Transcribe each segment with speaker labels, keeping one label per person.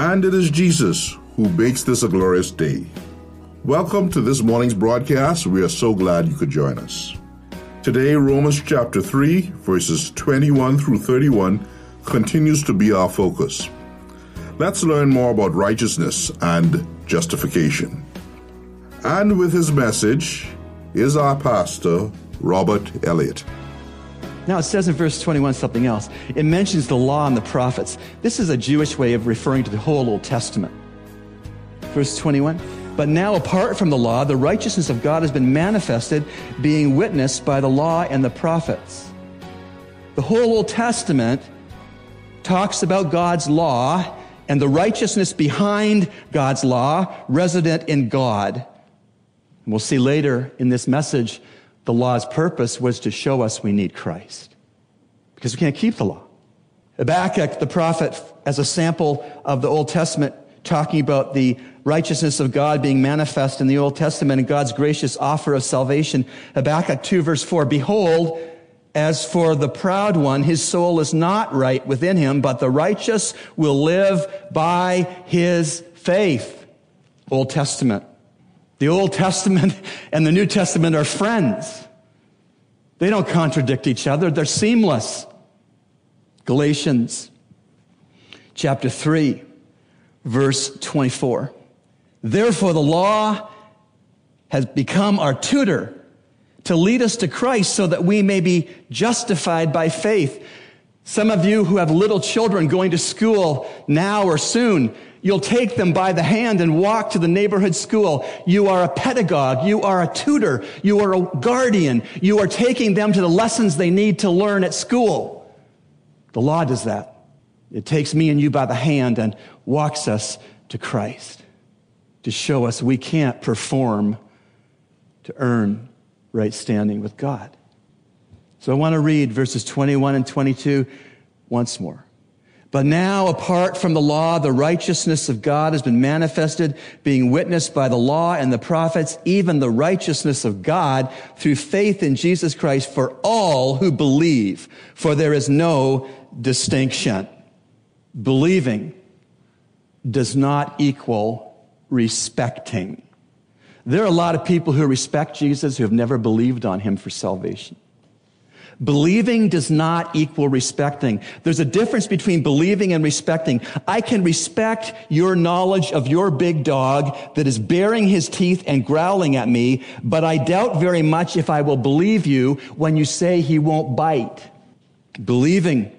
Speaker 1: And it is Jesus who makes this a glorious day. Welcome to this morning's broadcast. We are so glad you could join us. Today, Romans chapter 3, verses 21 through 31 continues to be our focus. Let's learn more about righteousness and justification. And with his message is our pastor, Robert Elliott.
Speaker 2: Now it says in verse 21 something else. It mentions the law and the prophets. This is a Jewish way of referring to the whole Old Testament. Verse 21. But now, apart from the law, the righteousness of God has been manifested, being witnessed by the law and the prophets. The whole Old Testament talks about God's law and the righteousness behind God's law, resident in God. And we'll see later in this message the law's purpose was to show us we need Christ because we can't keep the law. Habakkuk, the prophet, as a sample of the Old Testament, talking about the righteousness of God being manifest in the Old Testament and God's gracious offer of salvation. Habakkuk 2 verse 4, Behold, as for the proud one, his soul is not right within him, but the righteous will live by his faith. Old Testament. The Old Testament and the New Testament are friends. They don't contradict each other. They're seamless. Galatians chapter 3, verse 24. Therefore, the law has become our tutor to lead us to Christ so that we may be justified by faith. Some of you who have little children going to school now or soon, you'll take them by the hand and walk to the neighborhood school. You are a pedagogue. You are a tutor. You are a guardian. You are taking them to the lessons they need to learn at school. The law does that. It takes me and you by the hand and walks us to Christ to show us we can't perform to earn right standing with God. So I want to read verses 21 and 22 once more. But now, apart from the law, the righteousness of God has been manifested, being witnessed by the law and the prophets, even the righteousness of God through faith in Jesus Christ for all who believe. For there is no distinction. Believing does not equal respecting. There are a lot of people who respect Jesus who have never believed on him for salvation. Believing does not equal respecting. There's a difference between believing and respecting. I can respect your knowledge of your big dog that is baring his teeth and growling at me, but I doubt very much if I will believe you when you say he won't bite. Believing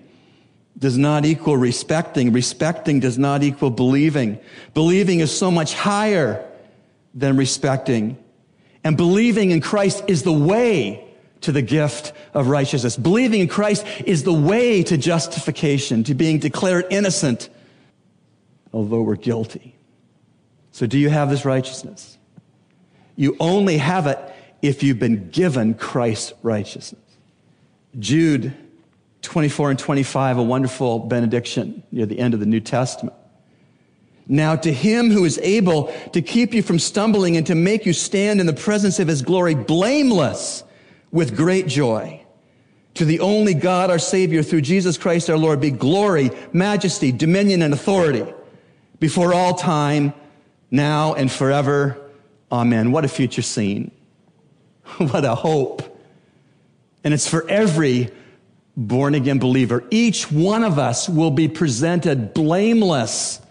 Speaker 2: does not equal respecting. Respecting does not equal believing. Believing is so much higher than respecting. And believing in Christ is the way to the gift of righteousness. Believing in Christ is the way to justification, to being declared innocent, although we're guilty. So do you have this righteousness? You only have it if you've been given Christ's righteousness. Jude 24 and 25, a wonderful benediction near the end of the New Testament. Now to him who is able to keep you from stumbling and to make you stand in the presence of his glory blameless with great joy. To the only God, our Savior, through Jesus Christ our Lord, be glory, majesty, dominion, and authority before all time, now and forever. Amen. What a future scene. what a hope. And it's for every born again believer. Each one of us will be presented blameless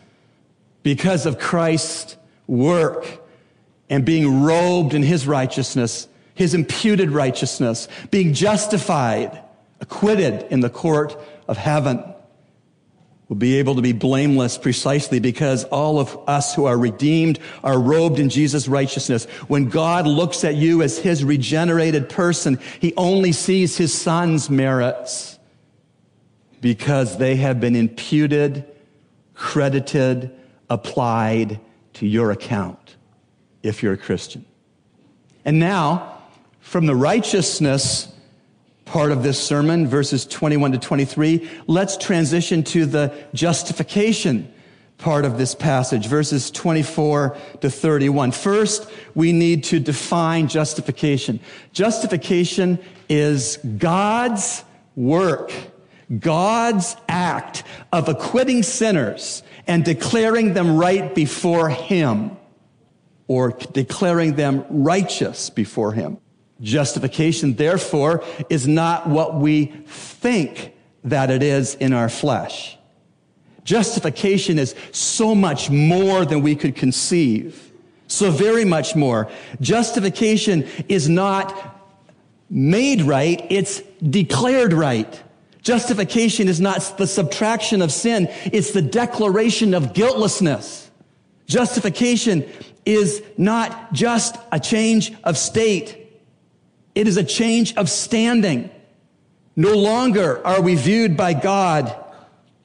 Speaker 2: because of Christ's work and being robed in his righteousness, his imputed righteousness, being justified, acquitted in the court of heaven. We'll be able to be blameless precisely because all of us who are redeemed are robed in Jesus' righteousness. When God looks at you as his regenerated person, he only sees his son's merits because they have been imputed, credited, applied to your account if you're a Christian. And now, from the righteousness part of this sermon, verses 21 to 23, let's transition to the justification part of this passage, verses 24 to 31. First, we need to define justification. Justification is God's work, God's act of acquitting sinners and declaring them right before Him or declaring them righteous before Him. Justification, therefore, is not what we think that it is in our flesh. Justification is so much more than we could conceive. So very much more. Justification is not made right, it's declared right. Justification is not the subtraction of sin, it's the declaration of guiltlessness. Justification is not just a change of state. It is a change of standing. No longer are we viewed by God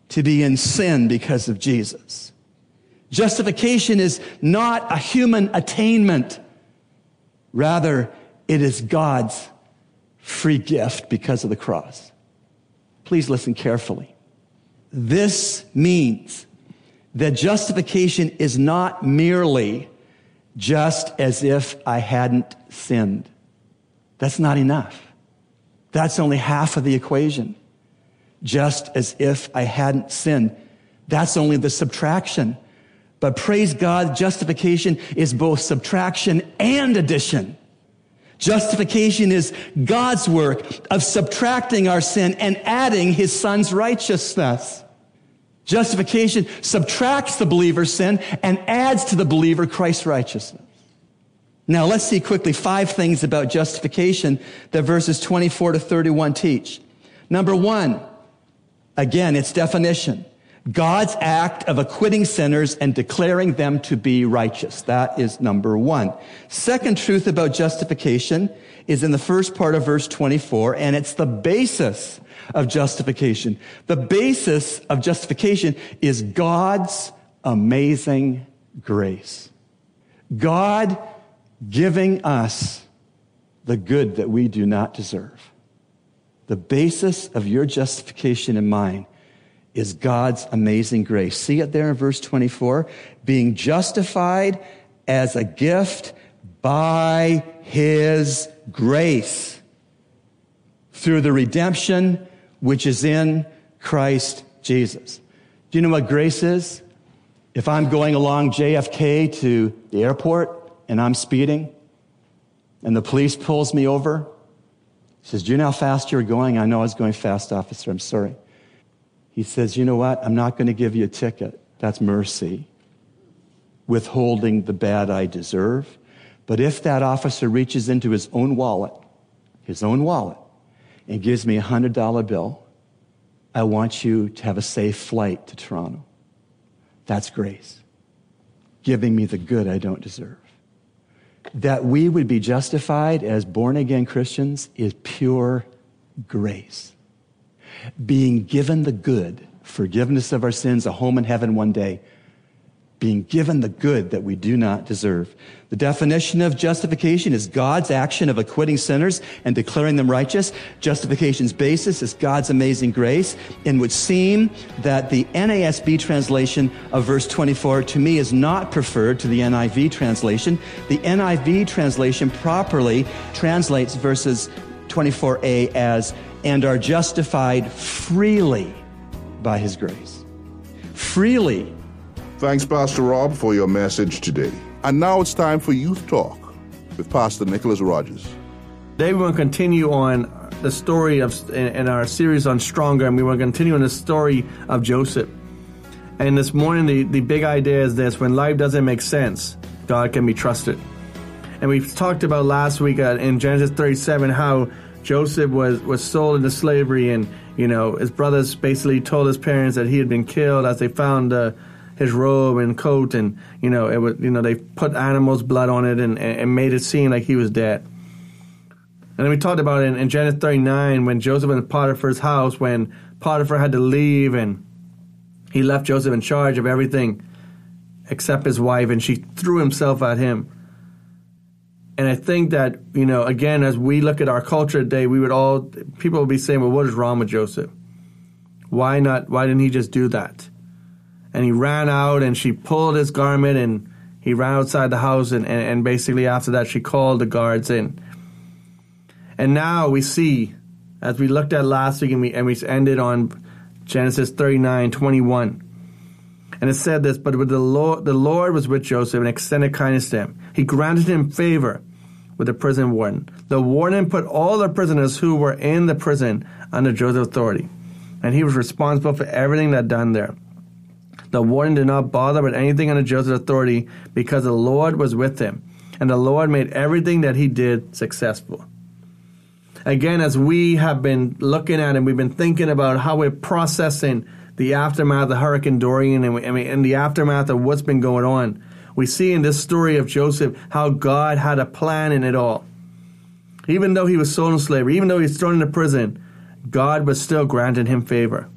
Speaker 2: to be in sin because of Jesus. Justification is not a human attainment. Rather, it is God's free gift because of the cross. Please listen carefully. This means that justification is not merely just as if I hadn't sinned. That's not enough. That's only half of the equation. Just as if I hadn't sinned. That's only the subtraction. But praise God, justification is both subtraction and addition. Justification is God's work of subtracting our sin and adding his son's righteousness. Justification subtracts the believer's sin and adds to the believer Christ's righteousness. Now let's see quickly five things about justification that verses 24 to 31 teach. Number one, again, its definition. God's act of acquitting sinners and declaring them to be righteous. That is number one. Second truth about justification is in the first part of verse 24, and it's the basis of justification. The basis of justification is God's amazing grace. God giving us the good that we do not deserve. The basis of your justification and mine is God's amazing grace. See it there in verse 24? Being justified as a gift by his grace through the redemption which is in Christ Jesus. Do you know what grace is? If I'm going along JFK to the airport and I'm speeding and the police pulls me over, he says, Do you know how fast you're going? I know I was going fast, officer. I'm sorry. He says, You know what? I'm not going to give you a ticket. That's mercy, withholding the bad I deserve. But if that officer reaches into his own wallet, his own wallet, and gives me a $100 bill, I want you to have a safe flight to Toronto. That's grace. Giving me the good I don't deserve that we would be justified as born again Christians is pure grace. Being given the good, forgiveness of our sins, a home in heaven one day, being given the good that we do not deserve. The definition of justification is God's action of acquitting sinners and declaring them righteous. Justification's basis is God's amazing grace. And would seem that the NASB translation of verse 24 to me is not preferred to the NIV translation. The NIV translation properly translates verses 24a as, and are justified freely by his grace. Freely
Speaker 1: Thanks, Pastor Rob, for your message today. And now it's time for Youth Talk with Pastor Nicholas Rogers.
Speaker 3: Today we're going to continue on the story of in our series on Stronger, and we want to continue on the story of Joseph. And this morning, the, the big idea is this when life doesn't make sense, God can be trusted. And we've talked about last week uh, in Genesis 37 how Joseph was, was sold into slavery, and you know his brothers basically told his parents that he had been killed as they found uh, his robe and coat, and you know it was you know they put animals' blood on it and, and made it seem like he was dead. And then we talked about it in, in Genesis 39 when Joseph in Potiphar's house when Potiphar had to leave and he left Joseph in charge of everything except his wife, and she threw himself at him. And I think that, you know, again, as we look at our culture today, we would all, people would be saying, well, what is wrong with Joseph? Why not, why didn't he just do that? And he ran out and she pulled his garment and he ran outside the house and, and, and basically after that she called the guards in. And now we see, as we looked at last week and we, and we ended on Genesis 39, 21. And it said this, but with the Lord, the Lord was with Joseph and extended kindness to him. He granted him favor with the prison warden. The warden put all the prisoners who were in the prison under Joseph's authority, and he was responsible for everything that done there. The warden did not bother with anything under Joseph's authority because the Lord was with him, and the Lord made everything that he did successful. Again, as we have been looking at and we've been thinking about how we're processing the aftermath of the Hurricane Dorian and, we, and, the aftermath of what's been going on, we see in this story of Joseph how God had a plan in it all. Even though he was sold in slavery, even though he was thrown into prison, God was still granting him favor.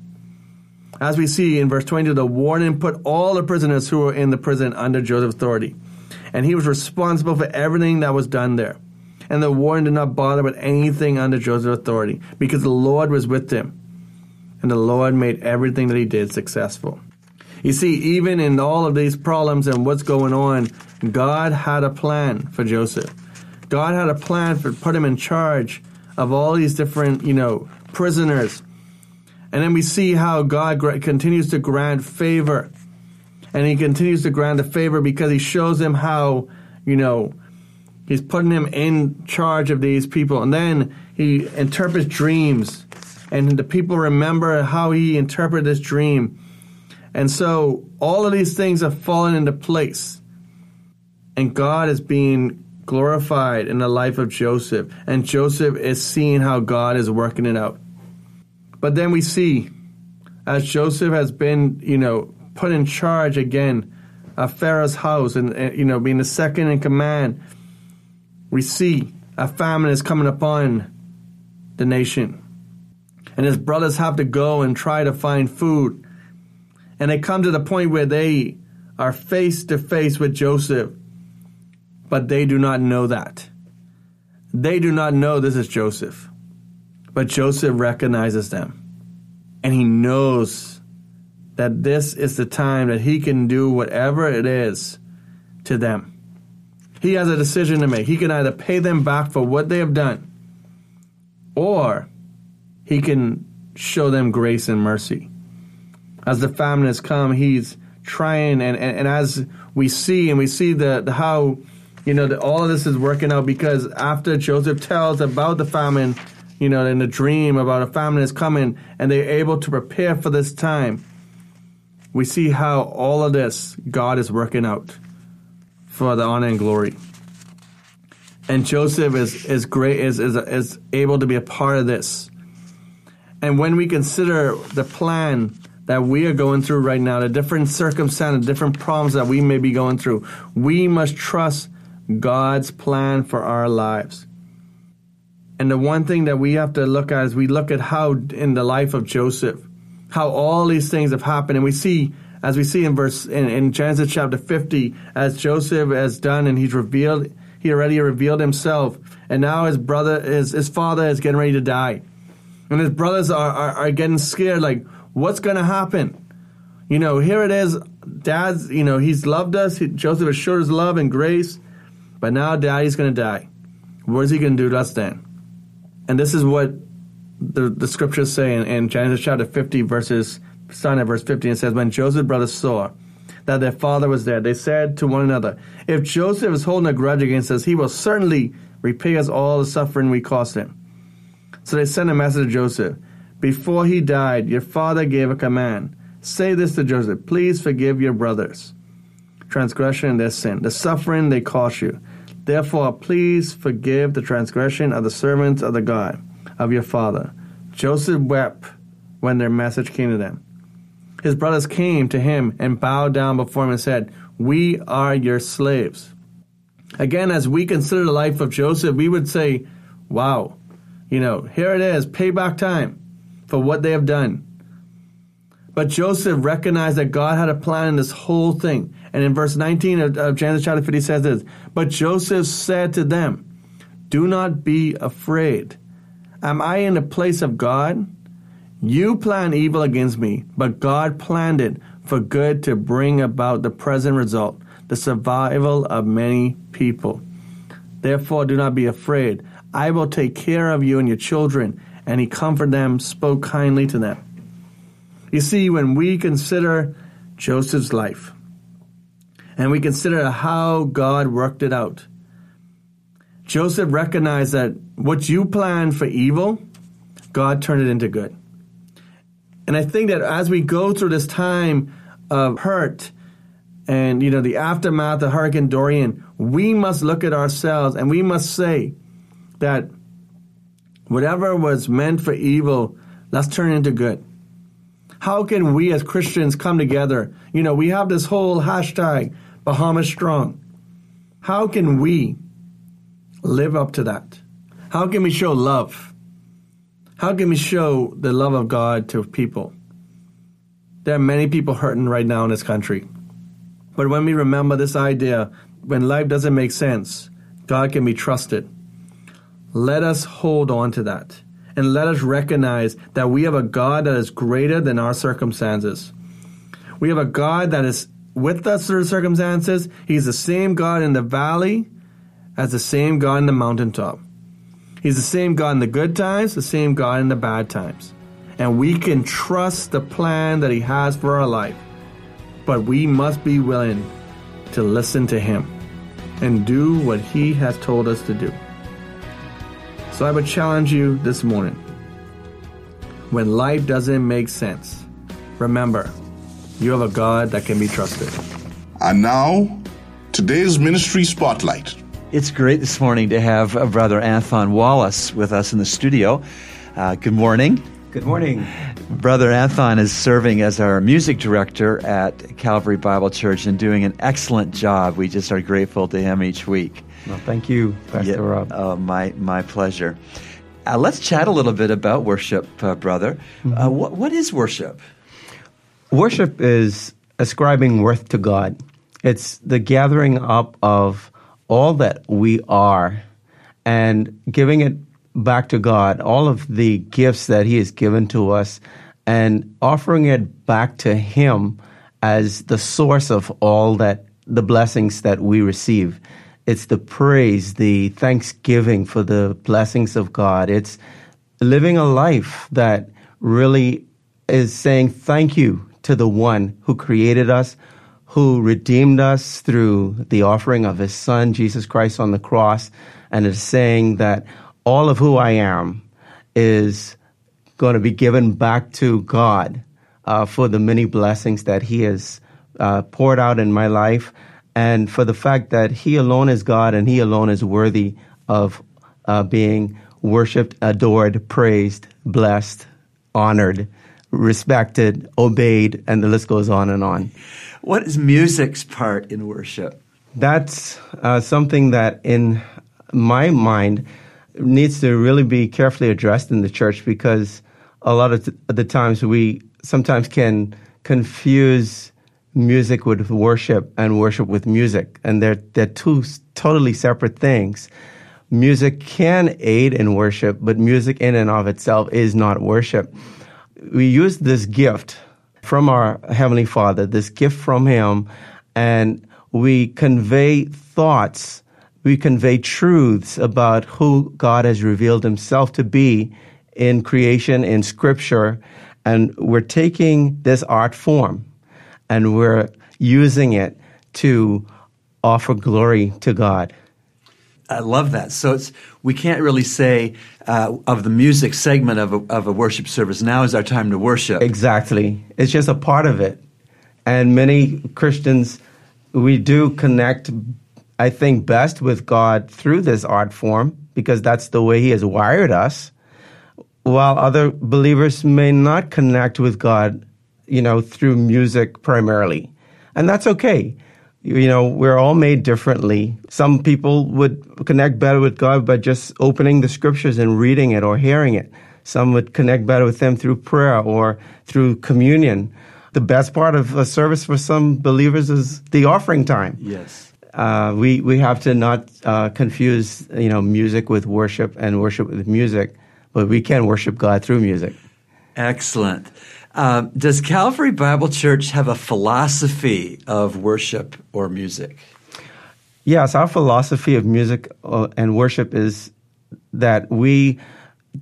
Speaker 3: As we see in verse 22, the warden put all the prisoners who were in the prison under Joseph's authority, and he was responsible for everything that was done there. And the warden did not bother with anything under Joseph's authority, because the Lord was with him, and the Lord made everything that he did successful. You see, even in all of these problems and what's going on, God had a plan for Joseph. God had a plan for put him in charge of all these different, you know, prisoners. And then we see how God continues to grant favor. And he continues to grant the favor because he shows him how, you know, he's putting him in charge of these people. And then he interprets dreams. And the people remember how he interpreted this dream. And so all of these things have fallen into place. And God is being glorified in the life of Joseph. And Joseph is seeing how God is working it out. But then we see, as Joseph has been, you know, put in charge again of Pharaoh's house and, and you know, being the second in command, we see a famine is coming upon the nation. And his brothers have to go and try to find food. And they come to the point where they are face to face with Joseph, but they do not know that. They do not know this is Joseph. But Joseph recognizes them. And he knows that this is the time that he can do whatever it is to them. He has a decision to make. He can either pay them back for what they have done, or he can show them grace and mercy. As the famine has come, he's trying, and, and, and as we see, and we see the, the how, you know, that all of this is working out because after Joseph tells about the famine, you know, in a dream about a famine is coming, and they're able to prepare for this time, we see how all of this God is working out for the honor and glory. And Joseph is, is great is, is is able to be a part of this. And when we consider the plan that we are going through right now, the different circumstances, different problems that we may be going through, we must trust God's plan for our lives. And the one thing that we have to look at is we look at how in the life of Joseph, how all these things have happened, and we see as we see in verse in, in Genesis chapter 50, as Joseph has done and he's revealed, he already revealed himself, and now his brother, his, his father is getting ready to die. And his brothers are, are, are getting scared, like, what's going to happen? You know, here it is, dad's, you know, he's loved us, he, Joseph has showed his love and grace, but now daddy's going to die. What is he going to do to us then? And this is what the, the scriptures say in, in Genesis chapter 50, verses starting at verse 15, it says, When Joseph's brothers saw that their father was there, they said to one another, If Joseph is holding a grudge against us, he will certainly repay us all the suffering we caused him. So they sent a message to Joseph. Before he died, your father gave a command. Say this to Joseph, please forgive your brothers. Transgression and their sin, the suffering they caused you. Therefore, please forgive the transgression of the servants of the God of your father. Joseph wept when their message came to them his brothers came to him and bowed down before him and said, We are your slaves. Again, as we consider the life of Joseph, we would say, Wow, you know, here it is, payback time for what they have done. But Joseph recognized that God had a plan in this whole thing. And in verse 19 of, of Genesis chapter 50 says this But Joseph said to them, Do not be afraid. Am I in the place of God? You plan evil against me, but God planned it for good to bring about the present result, the survival of many people. Therefore, do not be afraid. I will take care of you and your children. And he comforted them, spoke kindly to them. You see, when we consider Joseph's life, and we consider how God worked it out, Joseph recognized that what you planned for evil, God turned it into good. And I think that as we go through this time of hurt and you know the aftermath of Hurricane Dorian, we must look at ourselves and we must say that whatever was meant for evil, let's turn into good. How can we as Christians come together? You know, we have this whole hashtag Bahamas Strong. How can we live up to that? How can we show love? How can we show the love of God to people? There are many people hurting right now in this country. But when we remember this idea, when life doesn't make sense, God can be trusted. Let us hold on to that. And let us recognize that we have a God that is greater than our circumstances. We have a God that is with us through the circumstances. He's the same God in the valley as the same God in the mountaintop. He's the same God in the good times, the same God in the bad times. And we can trust the plan that He has for our life. But we must be willing to listen to Him and do what He has told us to do. So I would challenge you this morning. When life doesn't make sense, remember, you have a God that can be trusted.
Speaker 1: And now, today's ministry spotlight.
Speaker 2: It's great this morning to have uh, Brother Anthon Wallace with us in the studio. Uh, good morning.
Speaker 4: Good morning.
Speaker 2: Brother Anthon is serving as our music director at Calvary Bible Church and doing an excellent job. We just are grateful to him each week.
Speaker 4: Well, thank you, Pastor
Speaker 2: Yeah,
Speaker 4: Rob.
Speaker 2: uh, my, my pleasure. Uh, let's chat a little bit about worship, uh, brother. Uh, what, what is worship?
Speaker 4: Worship is ascribing worth to God. It's the gathering up of all that we are and giving it back to God, all of the gifts that He has given to us, and offering it back to Him as the source of all that the blessings that we receive. It's the praise, the thanksgiving for the blessings of God. It's living a life that really is saying thank you to the one who created us, who redeemed us through the offering of his son, Jesus Christ, on the cross, and is saying that all of who I am is going to be given back to God uh, for the many blessings that he has uh, poured out in my life, and for the fact that he alone is God and he alone is worthy of uh, being worshiped, adored, praised, blessed, honored, respected, obeyed, and the list goes on and on.
Speaker 2: What is music's part in worship?
Speaker 4: That's uh, something that, in my mind, needs to really be carefully addressed in the church because a lot of th- the times we sometimes can confuse music with worship and worship with music, and they're they're two s- totally separate things. Music can aid in worship, but music in and of itself is not worship. We use this gift from our Heavenly Father, this gift from Him, and we convey thoughts, we convey truths about who God has revealed Himself to be in creation, in Scripture, and we're taking this art form and we're using it to offer glory to God.
Speaker 2: I love that. So it's we can't really say uh, of the music segment of a, of a worship service. Now is our time to worship.
Speaker 4: Exactly. It's just a part of it. And many Christians, we do connect, I think, best with God through this art form because that's the way He has wired us. While other believers may not connect with God, you know, through music primarily. And that's okay. You know, we're all made differently. Some people would connect better with God by just opening the scriptures and reading it or hearing it. Some would connect better with them through prayer or through communion. The best part of a service for some believers is the offering time.
Speaker 2: Yes.
Speaker 4: Uh, we we have to not uh, confuse you know music with worship and worship with music, but we can worship God through music.
Speaker 2: Excellent.
Speaker 5: Um, does Calvary Bible Church have a philosophy of worship or music?
Speaker 4: Yes, our philosophy of music uh, and worship is that we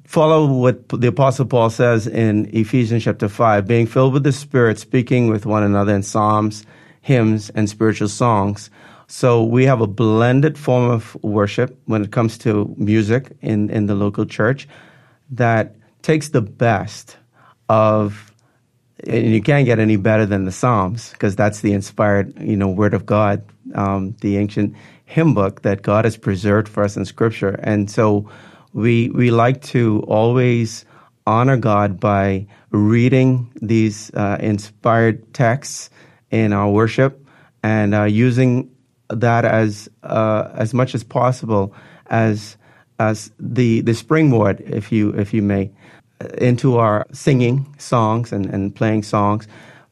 Speaker 4: follow what the Apostle Paul says in Ephesians chapter 5 being filled with the Spirit, speaking with one another in psalms, hymns, and spiritual songs. So we have a blended form of worship when it comes to music in, in the local church that takes the best of and you can't get any better than the Psalms because that's the inspired, you know, Word of God, um, the ancient hymn book that God has preserved for us in Scripture. And so we we like to always honor God by reading these uh, inspired texts in our worship and uh, using that as uh, as much as possible as as the the springboard, if you if you may, into our singing songs and, and playing songs.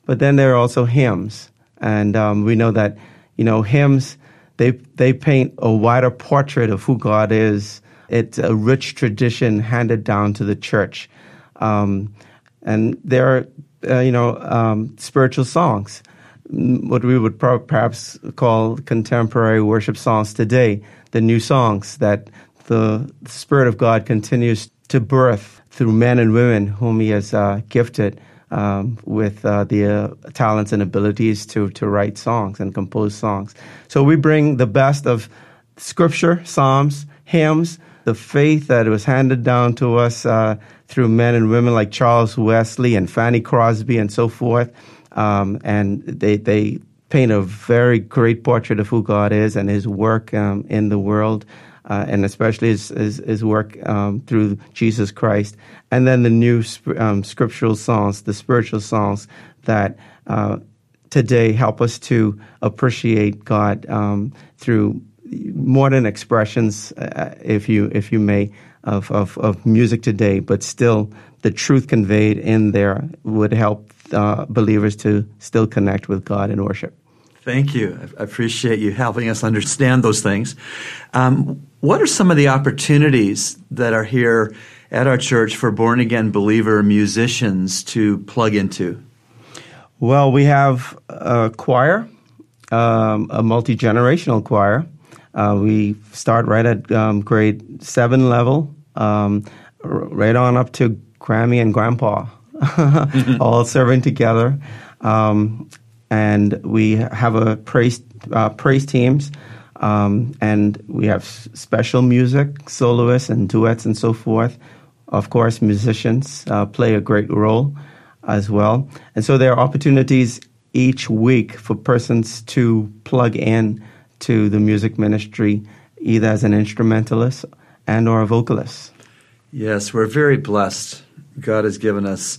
Speaker 4: But then there are also hymns, and um, we know that you know hymns they they paint a wider portrait of who God is. It's a rich tradition handed down to the church, um, and there are uh, you know um, spiritual songs, what we would pro- perhaps call contemporary worship songs today, the new songs that the Spirit of God continues to birth through men and women whom He has uh, gifted um, with uh, the uh, talents and abilities to, to write songs and compose songs. So we bring the best of Scripture, Psalms, hymns, the faith that was handed down to us uh, through men and women like Charles Wesley and Fanny Crosby and so forth. Um, and they, they paint a very great portrait of who God is and His work um, in the world uh, and especially his, his, his work um, through Jesus Christ. And then the new um, scriptural songs, the spiritual songs that uh, today help us to appreciate God um, through modern expressions, uh, if you if you may, of, of, of music today, but still the truth conveyed in there would help uh, believers to still connect with God in worship.
Speaker 5: Thank you. I appreciate you helping us understand those things. Um, what are some of the opportunities that are here at our church for born again believer musicians to plug into?
Speaker 4: Well, we have a choir, um, a multi generational choir. Uh, we start right at um, grade seven level, um, right on up to Grammy and Grandpa, all serving together. And we have a praise uh, praise teams, um, and we have special music, soloists and duets and so forth. Of course, musicians uh, play a great role as well, and so there are opportunities each week for persons to plug in to the music ministry, either as an instrumentalist and or a vocalist.
Speaker 5: Yes, we're very blessed. God has given us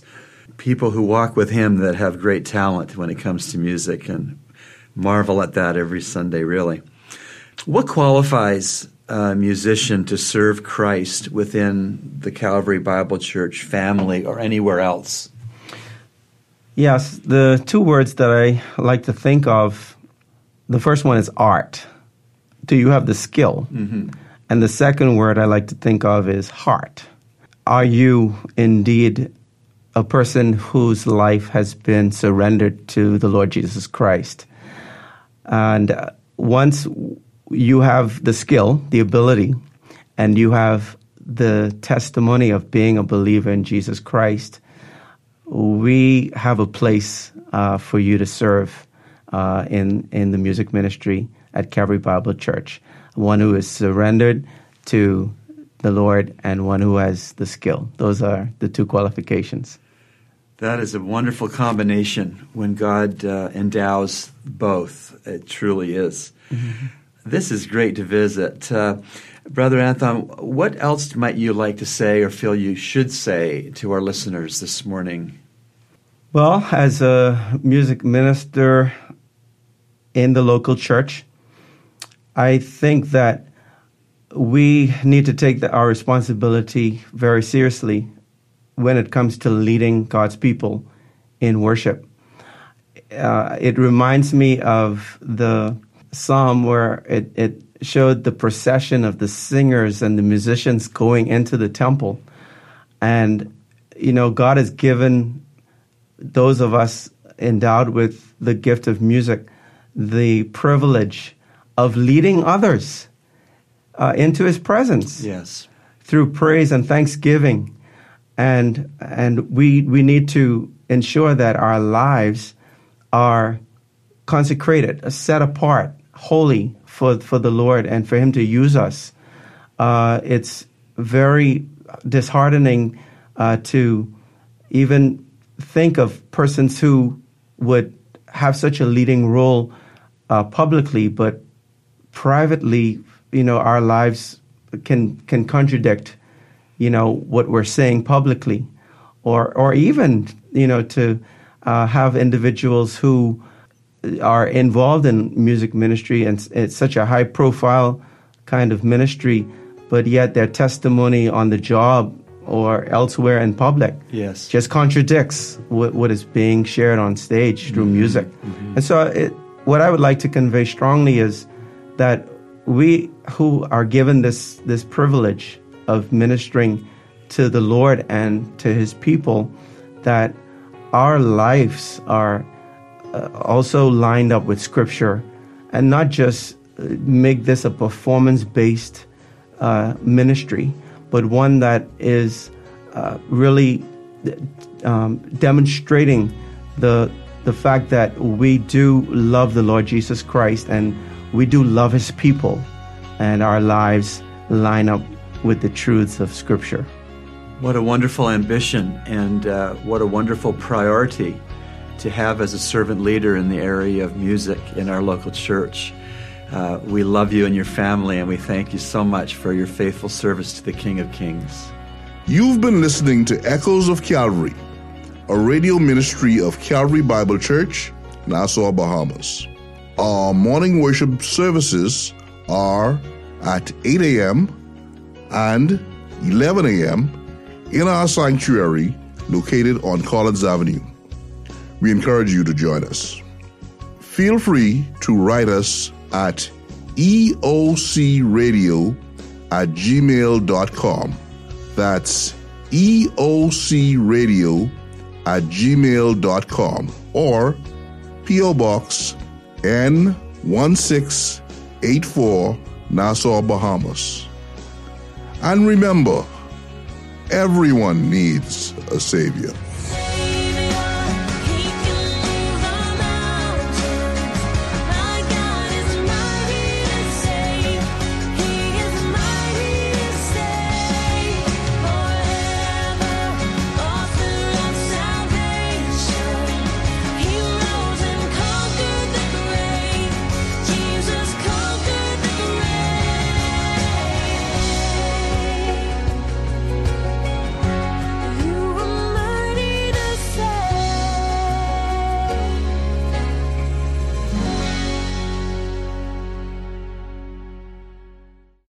Speaker 5: people who walk with Him that have great talent when it comes to music and marvel at that every Sunday, really. What qualifies a musician to serve Christ within the Calvary Bible Church family or anywhere else?
Speaker 4: Yes, the two words that I like to think of the first one is art. Do you have the skill? Mm-hmm. And the second word I like to think of is heart. Are you indeed a person whose life has been surrendered to the Lord Jesus Christ. And uh, once you have the skill, the ability, and you have the testimony of being a believer in Jesus Christ, we have a place uh, for you to serve uh, in, in the music ministry at Calvary Bible Church. One who is surrendered to the Lord and one who has the skill. Those are the two qualifications.
Speaker 5: That is a wonderful combination when God uh, endows both. It truly is. Mm-hmm. This is great to visit. Uh, Brother Anthony, what else might you like to say or feel you should say to our listeners this morning?
Speaker 4: Well, as a music minister in the local church, I think that we need to take the, our responsibility very seriously when it comes to leading God's people in worship. Uh, it reminds me of the psalm where it, it showed the procession of the singers and the musicians going into the temple. And, you know, God has given those of us endowed with the gift of music the privilege of leading others uh, into His presence
Speaker 2: Yes.
Speaker 4: through praise and thanksgiving. And, and we, we need to ensure that our lives are consecrated, set apart, holy for, for the Lord and for Him to use us. Uh, it's very disheartening uh, to even think of persons who would have such a leading role uh, publicly, but privately, you know, our lives can can contradict, you know, what we're saying publicly, or or even you know to uh, have individuals who are involved in music ministry and it's, such a high profile kind of ministry, but yet their testimony on the job or elsewhere in public
Speaker 2: Yes.
Speaker 4: just contradicts what, what is being shared on stage through music. And so, it, what I would like to convey strongly is that we who are given this, this privilege of ministering to the Lord and to His people, that our lives are uh, also lined up with Scripture and not just uh, make this a performance based uh, ministry, but one that is uh, really um, demonstrating the the fact that we do love the Lord Jesus Christ and we do love His people, and our lives line up with the truths of Scripture.
Speaker 2: What a wonderful ambition and uh, what a wonderful priority to have as a servant leader in the area of music in our local church. Uh, we love you and your family, and we thank you so much for your faithful service to the King of Kings.
Speaker 1: You've been listening to Echoes of Calvary, a radio ministry of Calvary Bible Church, Nassau, Bahamas. Our morning worship services are at 8 a.m. and 11 a.m. in our sanctuary located on Collins Avenue. We encourage you to join us. Feel free to write us at eocradio at gmail.com. That's eocradio at gmail.com or P.O. Box N1684 Nassau, Bahamas. And remember, everyone needs a Savior.